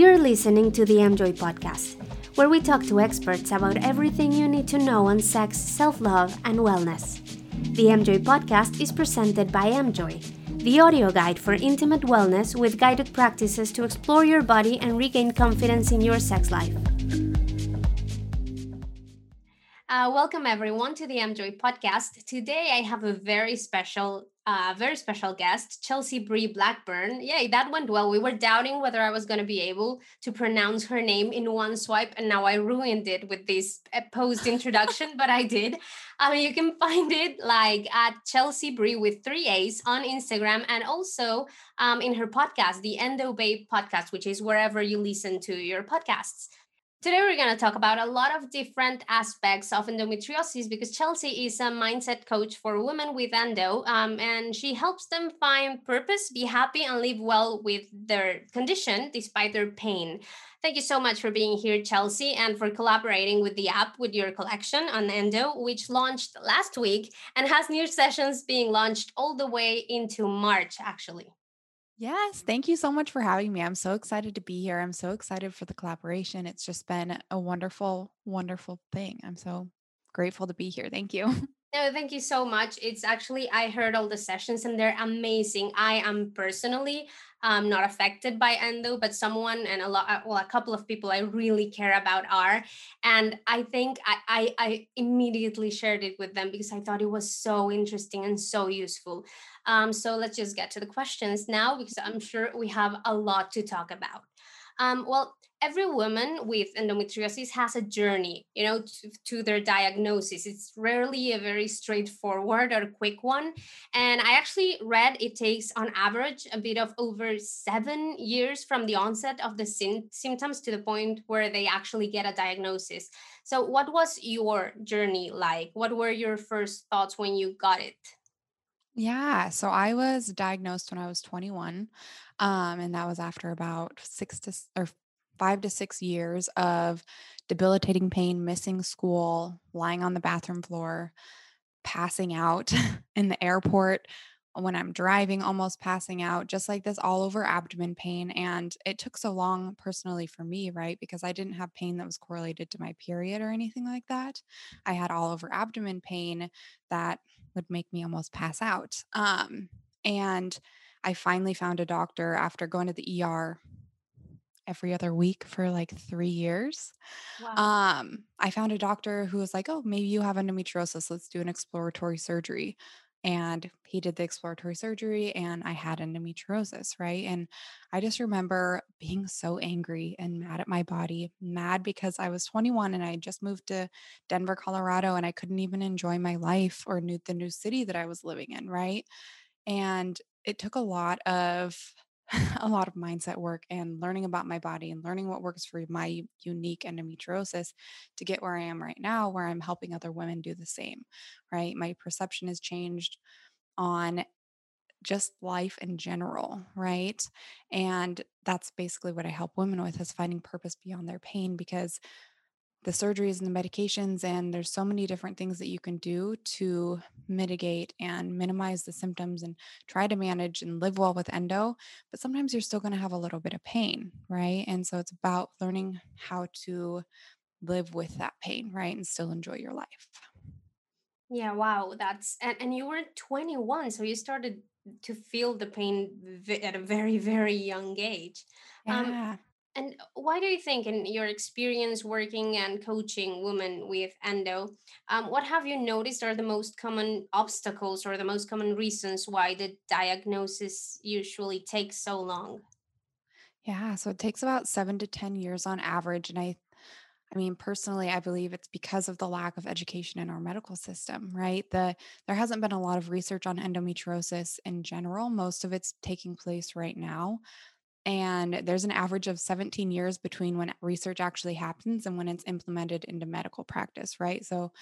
You're listening to the Mjoy podcast, where we talk to experts about everything you need to know on sex, self love, and wellness. The Mjoy podcast is presented by Mjoy, the audio guide for intimate wellness with guided practices to explore your body and regain confidence in your sex life. Uh, welcome everyone to the Mjoy podcast. Today I have a very special, uh, very special guest, Chelsea Bri Blackburn. Yay, that went well. We were doubting whether I was going to be able to pronounce her name in one swipe, and now I ruined it with this uh, post introduction, but I did. Um, you can find it like at Chelsea Bree with three A's on Instagram, and also um, in her podcast, the Endo Babe podcast, which is wherever you listen to your podcasts. Today, we're going to talk about a lot of different aspects of endometriosis because Chelsea is a mindset coach for women with endo, um, and she helps them find purpose, be happy, and live well with their condition despite their pain. Thank you so much for being here, Chelsea, and for collaborating with the app with your collection on endo, which launched last week and has new sessions being launched all the way into March, actually. Yes, thank you so much for having me. I'm so excited to be here. I'm so excited for the collaboration. It's just been a wonderful, wonderful thing. I'm so grateful to be here. Thank you. No, thank you so much. It's actually I heard all the sessions and they're amazing. I am personally um, not affected by endo, but someone and a lot, uh, well, a couple of people I really care about are, and I think I, I, I immediately shared it with them because I thought it was so interesting and so useful. Um, so let's just get to the questions now because I'm sure we have a lot to talk about. Um, well, every woman with endometriosis has a journey, you know, to, to, their diagnosis. It's rarely a very straightforward or quick one. And I actually read it takes on average a bit of over seven years from the onset of the symptoms to the point where they actually get a diagnosis. So, what was your journey like? What were your first thoughts when you got it? Yeah. So I was diagnosed when I was 21. Um, and that was after about six to or five to six years of debilitating pain, missing school, lying on the bathroom floor, passing out in the airport when I'm driving, almost passing out, just like this all over abdomen pain. And it took so long personally for me, right? Because I didn't have pain that was correlated to my period or anything like that. I had all over abdomen pain that would make me almost pass out. Um, and I finally found a doctor after going to the ER every other week for like three years. Wow. Um, I found a doctor who was like, Oh, maybe you have endometriosis. Let's do an exploratory surgery and he did the exploratory surgery and I had endometriosis, right? And I just remember being so angry and mad at my body, mad because I was 21 and I just moved to Denver, Colorado and I couldn't even enjoy my life or knew the new city that I was living in, right? And it took a lot of a lot of mindset work and learning about my body and learning what works for my unique endometriosis to get where I am right now, where I'm helping other women do the same, right? My perception has changed on just life in general, right? And that's basically what I help women with is finding purpose beyond their pain because the surgeries and the medications and there's so many different things that you can do to mitigate and minimize the symptoms and try to manage and live well with endo but sometimes you're still going to have a little bit of pain right? And so it's about learning how to live with that pain right and still enjoy your life. Yeah wow that's and, and you were 21 so you started to feel the pain at a very very young age. Um, yeah. Um, and why do you think, in your experience working and coaching women with endo, um, what have you noticed are the most common obstacles or the most common reasons why the diagnosis usually takes so long? Yeah, so it takes about seven to 10 years on average. And I, I mean, personally, I believe it's because of the lack of education in our medical system, right? The there hasn't been a lot of research on endometriosis in general. Most of it's taking place right now. And there's an average of 17 years between when research actually happens and when it's implemented into medical practice, right? So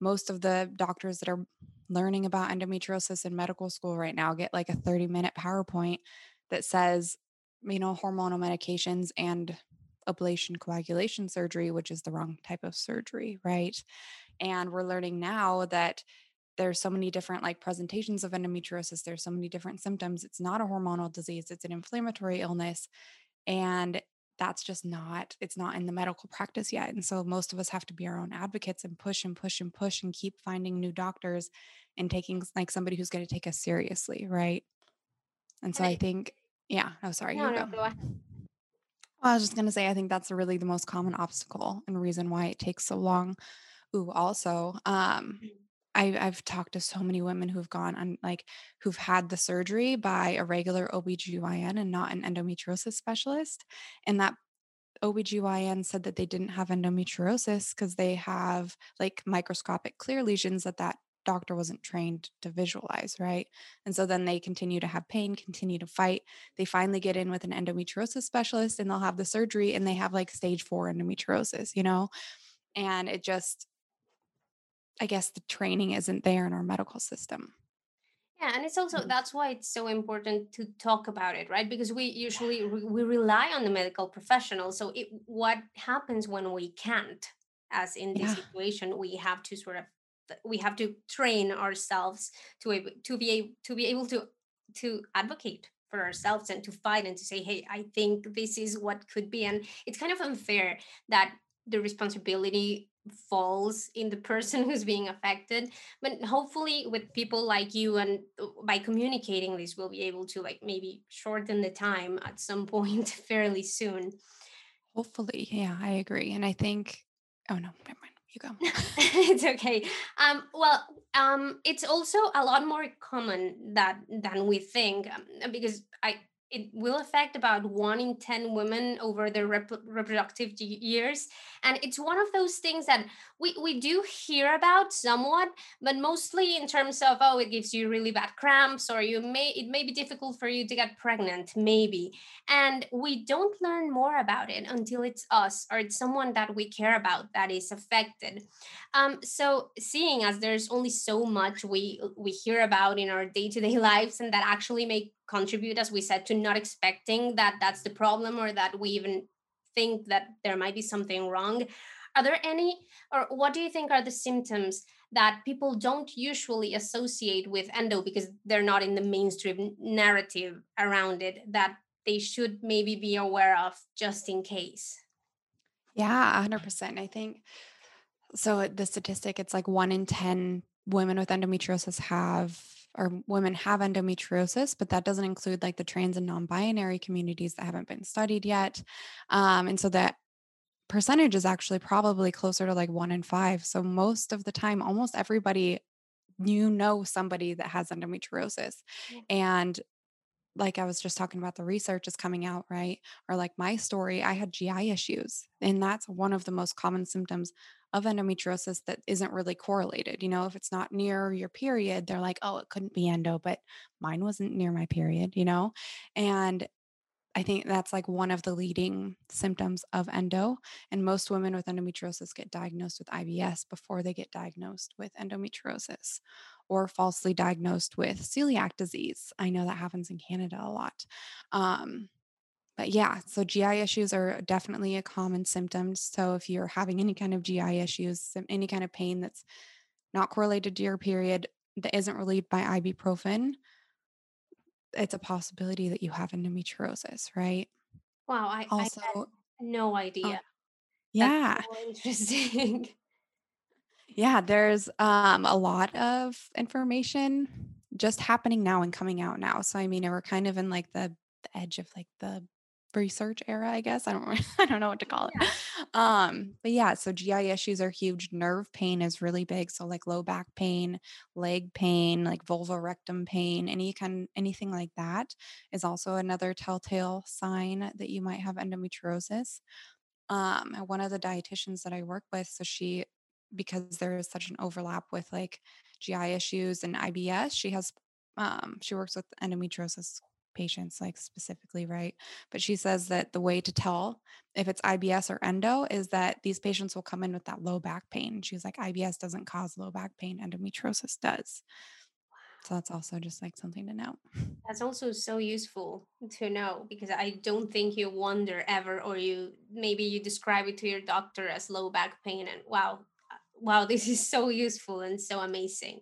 most of the doctors that are learning about endometriosis in medical school right now get like a 30 minute PowerPoint that says, you know, hormonal medications and ablation coagulation surgery, which is the wrong type of surgery, right? And we're learning now that there's so many different like presentations of endometriosis there's so many different symptoms it's not a hormonal disease it's an inflammatory illness and that's just not it's not in the medical practice yet and so most of us have to be our own advocates and push and push and push and keep finding new doctors and taking like somebody who's going to take us seriously right and so i think yeah oh sorry no, no, go. Go I was just going to say, I think that's really the most common obstacle and reason why it takes so long. Ooh, also, um, mm. I, I've talked to so many women who've gone on like who've had the surgery by a regular OBGYN and not an endometriosis specialist. And that OBGYN said that they didn't have endometriosis because they have like microscopic clear lesions that that doctor wasn't trained to visualize, right? And so then they continue to have pain, continue to fight. They finally get in with an endometriosis specialist and they'll have the surgery and they have like stage four endometriosis, you know? And it just, I guess the training isn't there in our medical system. Yeah, and it's also mm-hmm. that's why it's so important to talk about it, right? Because we usually we rely on the medical professional. So it, what happens when we can't? As in this yeah. situation, we have to sort of we have to train ourselves to to be able to be able to to advocate for ourselves and to fight and to say hey i think this is what could be and it's kind of unfair that the responsibility falls in the person who's being affected. But hopefully with people like you and uh, by communicating this we'll be able to like maybe shorten the time at some point fairly soon. Hopefully. Yeah i agree. And i think oh no never mind. You go. it's okay. Um, well, um, it's also a lot more common that than we think um, because I it will affect about one in 10 women over their rep- reproductive years. And it's one of those things that we, we do hear about somewhat, but mostly in terms of, oh, it gives you really bad cramps, or you may it may be difficult for you to get pregnant, maybe. And we don't learn more about it until it's us or it's someone that we care about that is affected. Um, so seeing as there's only so much we we hear about in our day-to-day lives and that actually make contribute as we said to not expecting that that's the problem or that we even think that there might be something wrong. Are there any or what do you think are the symptoms that people don't usually associate with endo because they're not in the mainstream narrative around it that they should maybe be aware of just in case? Yeah 100% i think so the statistic it's like 1 in 10 women with endometriosis have or women have endometriosis, but that doesn't include like the trans and non binary communities that haven't been studied yet. Um, and so that percentage is actually probably closer to like one in five. So most of the time, almost everybody you know somebody that has endometriosis. Yeah. And like I was just talking about, the research is coming out, right? Or like my story, I had GI issues. And that's one of the most common symptoms of endometriosis that isn't really correlated. You know, if it's not near your period, they're like, oh, it couldn't be endo, but mine wasn't near my period, you know? And I think that's like one of the leading symptoms of endo. And most women with endometriosis get diagnosed with IBS before they get diagnosed with endometriosis or falsely diagnosed with celiac disease. I know that happens in Canada a lot. Um, but yeah, so GI issues are definitely a common symptom. So if you're having any kind of GI issues, any kind of pain that's not correlated to your period that isn't relieved by ibuprofen, it's a possibility that you have endometriosis, right? Wow, I, also, I had no idea. Oh, yeah. So interesting. yeah, there's um, a lot of information just happening now and coming out now. So I mean, we're kind of in like the, the edge of like the research era, I guess. I don't I don't know what to call it. Yeah. Um, but yeah, so GI issues are huge. Nerve pain is really big. So like low back pain, leg pain, like vulva rectum pain, any kind anything like that is also another telltale sign that you might have endometriosis. Um, one of the dietitians that I work with, so she because there is such an overlap with like GI issues and IBS, she has um, she works with endometriosis patients like specifically right? But she says that the way to tell if it's ibs or endo is that these patients will come in with that low back pain. She's like ibs doesn't cause low back pain endometriosis does. So that's also just like something to know. That's also so useful to know because i don't think you wonder ever or you maybe you describe it to your doctor as low back pain and wow uh, wow this is so useful and so amazing.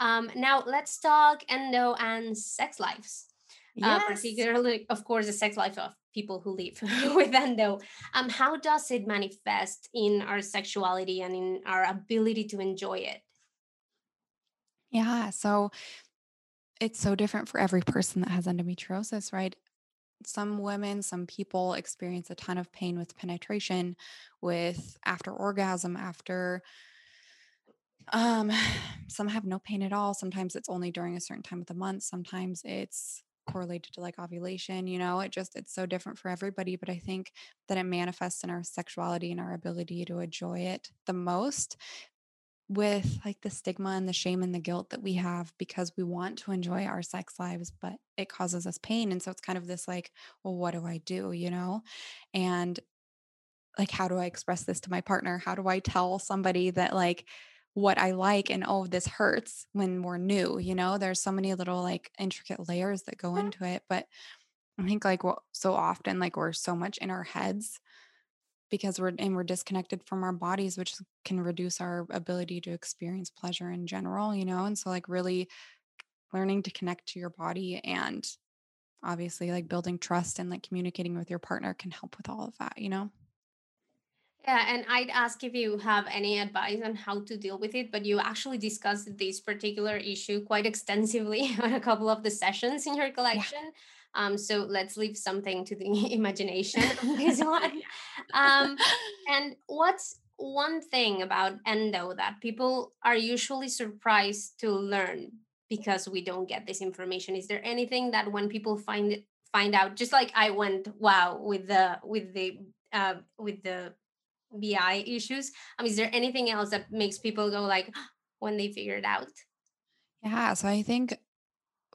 Um, now let's talk endo and sex lives yes. uh, particularly, of course, the sex life of people who live with endo um how does it manifest in our sexuality and in our ability to enjoy it Yeah. So it's so different for every person that has endometriosis, right? Some women, some people experience a ton of pain with penetration, with after orgasm, after um some have no pain at all. Sometimes it's only during a certain time of the month. Sometimes it's correlated to like ovulation, you know, it just it's so different for everybody, but I think that it manifests in our sexuality and our ability to enjoy it the most with like the stigma and the shame and the guilt that we have because we want to enjoy our sex lives, but it causes us pain. And so it's kind of this like, well, what do I do? You know? And like, how do I express this to my partner? How do I tell somebody that like what I like and oh, this hurts when we're new? You know, there's so many little like intricate layers that go into it. But I think like what so often, like we're so much in our heads because we're and we're disconnected from our bodies which can reduce our ability to experience pleasure in general you know and so like really learning to connect to your body and obviously like building trust and like communicating with your partner can help with all of that you know Yeah, and I'd ask if you have any advice on how to deal with it, but you actually discussed this particular issue quite extensively on a couple of the sessions in your yeah collection. Um, so let's leave something to the imagination on this one. Um, and what's one thing about endo that people are usually surprised to learn because we don't get this information? Is there anything that when people find it find out, just like I went, wow, with the with the uh, with the GI issues. Um, is there anything else that makes people go like when they figure it out? yeah so i think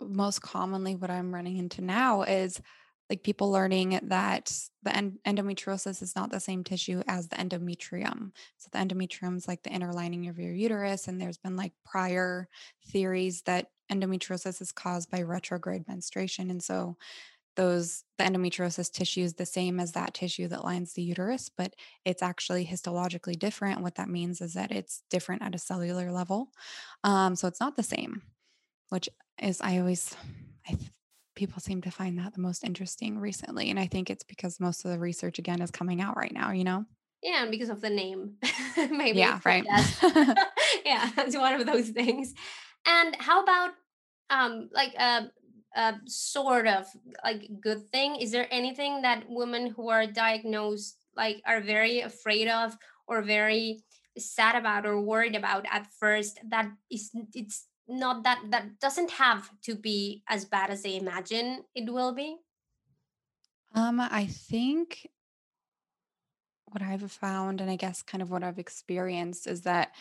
most commonly what I'm running into now is like people learning that the en- endometriosis is not the same tissue as the endometrium. So the endometrium is like the inner lining of your uterus, and there's been like prior theories that endometriosis is caused by retrograde menstruation, and so those the endometriosis tissue is the same as that tissue that lines the uterus, but it's actually histologically different. What that means is that it's different at a cellular level, um, so it's not the same which is I always I people seem to find that the most interesting recently and I think it's because most of the research again is coming out right now, you know? Yeah, and because of the name, maybe Yeah, right. yeah, it's one of those things. And how about um like a a sort of like good thing? Is there anything that women who are diagnosed like are very afraid of or very sad about or worried about at first that is it's not that that doesn't have to be as bad as they imagine it will be? um I think what I've found and I guess kind of what I've experienced is that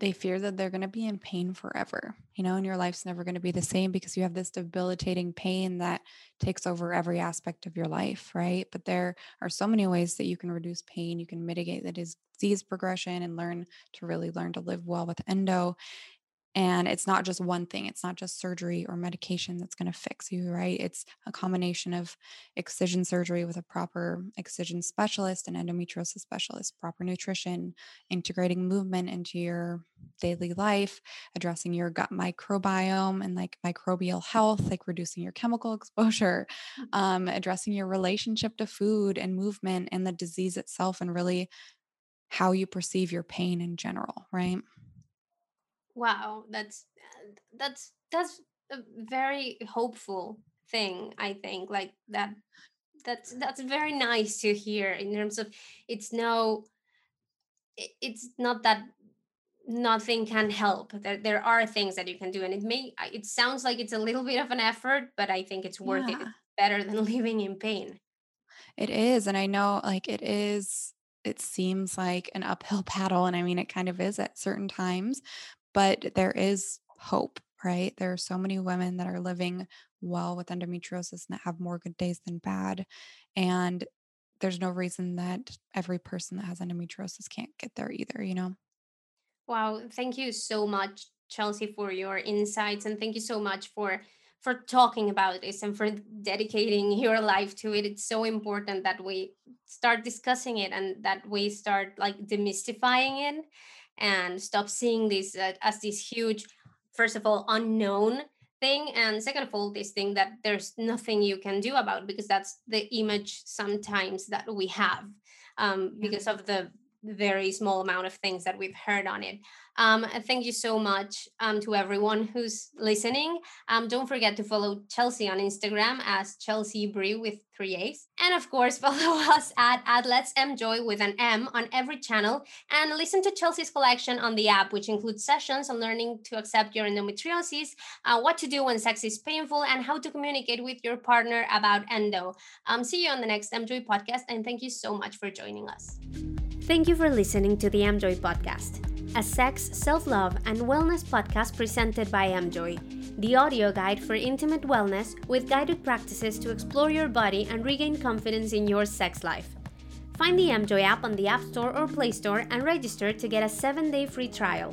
they fear that they're going to be in pain forever, you know, and your life's never going to be the same because you have this debilitating pain that takes over every aspect of your life, right? But there are so many ways that you can reduce pain, you can mitigate the disease progression and learn to really learn to live well with endo. And it's not just one thing, it's not just surgery or medication that's going to fix you, right? It's a combination of excision surgery with a proper excision specialist and endometriosis specialist, proper nutrition, integrating movement into your daily life, addressing your gut microbiome and like microbial health, like reducing your chemical exposure, um, addressing your relationship to food and movement and the disease itself, and really how you perceive your pain in general, right? Wow, that's uh, that's that's a very hopeful thing, I think. Like that that's that's very nice to hear in terms of it's no it's not that nothing can help. There there are things that you can do and it may it sounds like it's a little bit of an effort, but I think it's worth it. It's better than living in pain. It is, and I know, like, it is it seems like an uphill battle, and I mean, it kind of is at certain times, but there is hope, right? There are so many women that are living well with endometriosis and that have more good days than bad, and there's no reason that every person that has endometriosis can't get there either, you know? Wow, thank you so much, Chelsea, for your insights, and thank you so much for for talking about this and for dedicating your life to it. It's so important that we start discussing it and that we start like demystifying it and stop seeing this uh, as this huge, first of all, unknown thing and second of all this thing that there's nothing you can do about because that's the image sometimes that we have um, because of the very small amount of things that we've heard on it. Um, thank you so much um, to everyone who's listening. Um, don't forget to follow Chelsea on Instagram as Chelsea Brie with three A's. And of course, follow us at, at Let's Joy with an M on every channel and listen to Chelsea's collection on the app, which includes sessions on learning to accept your endometriosis, uh, what to do when sex is painful, and how to communicate with your partner about endo. Um, see you on the next Joy podcast, and thank you so much for joining us. Thank you for listening to the Mjoy podcast, a sex, self love, and wellness podcast presented by Mjoy, the audio guide for intimate wellness with guided practices to explore your body and regain confidence in your sex life. Find the Mjoy app on the App Store or Play Store and register to get a 7 day free trial.